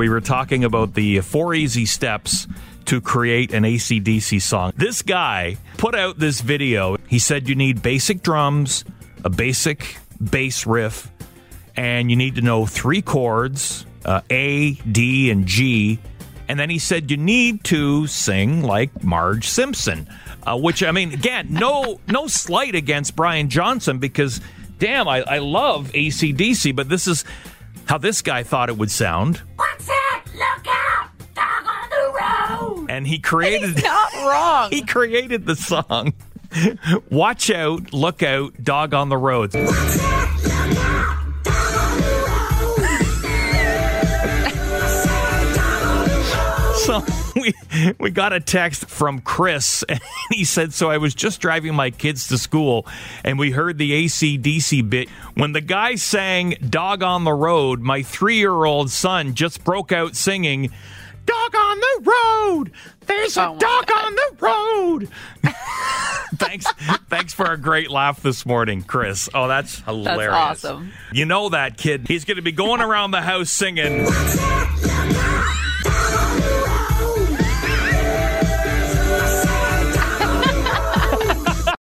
We were talking about the four easy steps to create an AC/DC song. This guy put out this video. He said you need basic drums, a basic bass riff, and you need to know three chords uh, A, D, and G. And then he said you need to sing like Marge Simpson, uh, which I mean, again, no no slight against Brian Johnson because damn, I, I love AC/DC, but this is how this guy thought it would sound. And he created Not wrong. he created the song. Watch out, look out, dog on the roads. So we we got a text from Chris, and he said, "So I was just driving my kids to school, and we heard the AC/DC bit. When the guy sang "Dog on the Road," my three-year-old son just broke out singing." Dog on the road. There's Oh my dog God. on the road. thanks, thanks for a great laugh this morning, Chris. Oh, that's hilarious. That's awesome. You know that kid. He's going to be going around the house singing.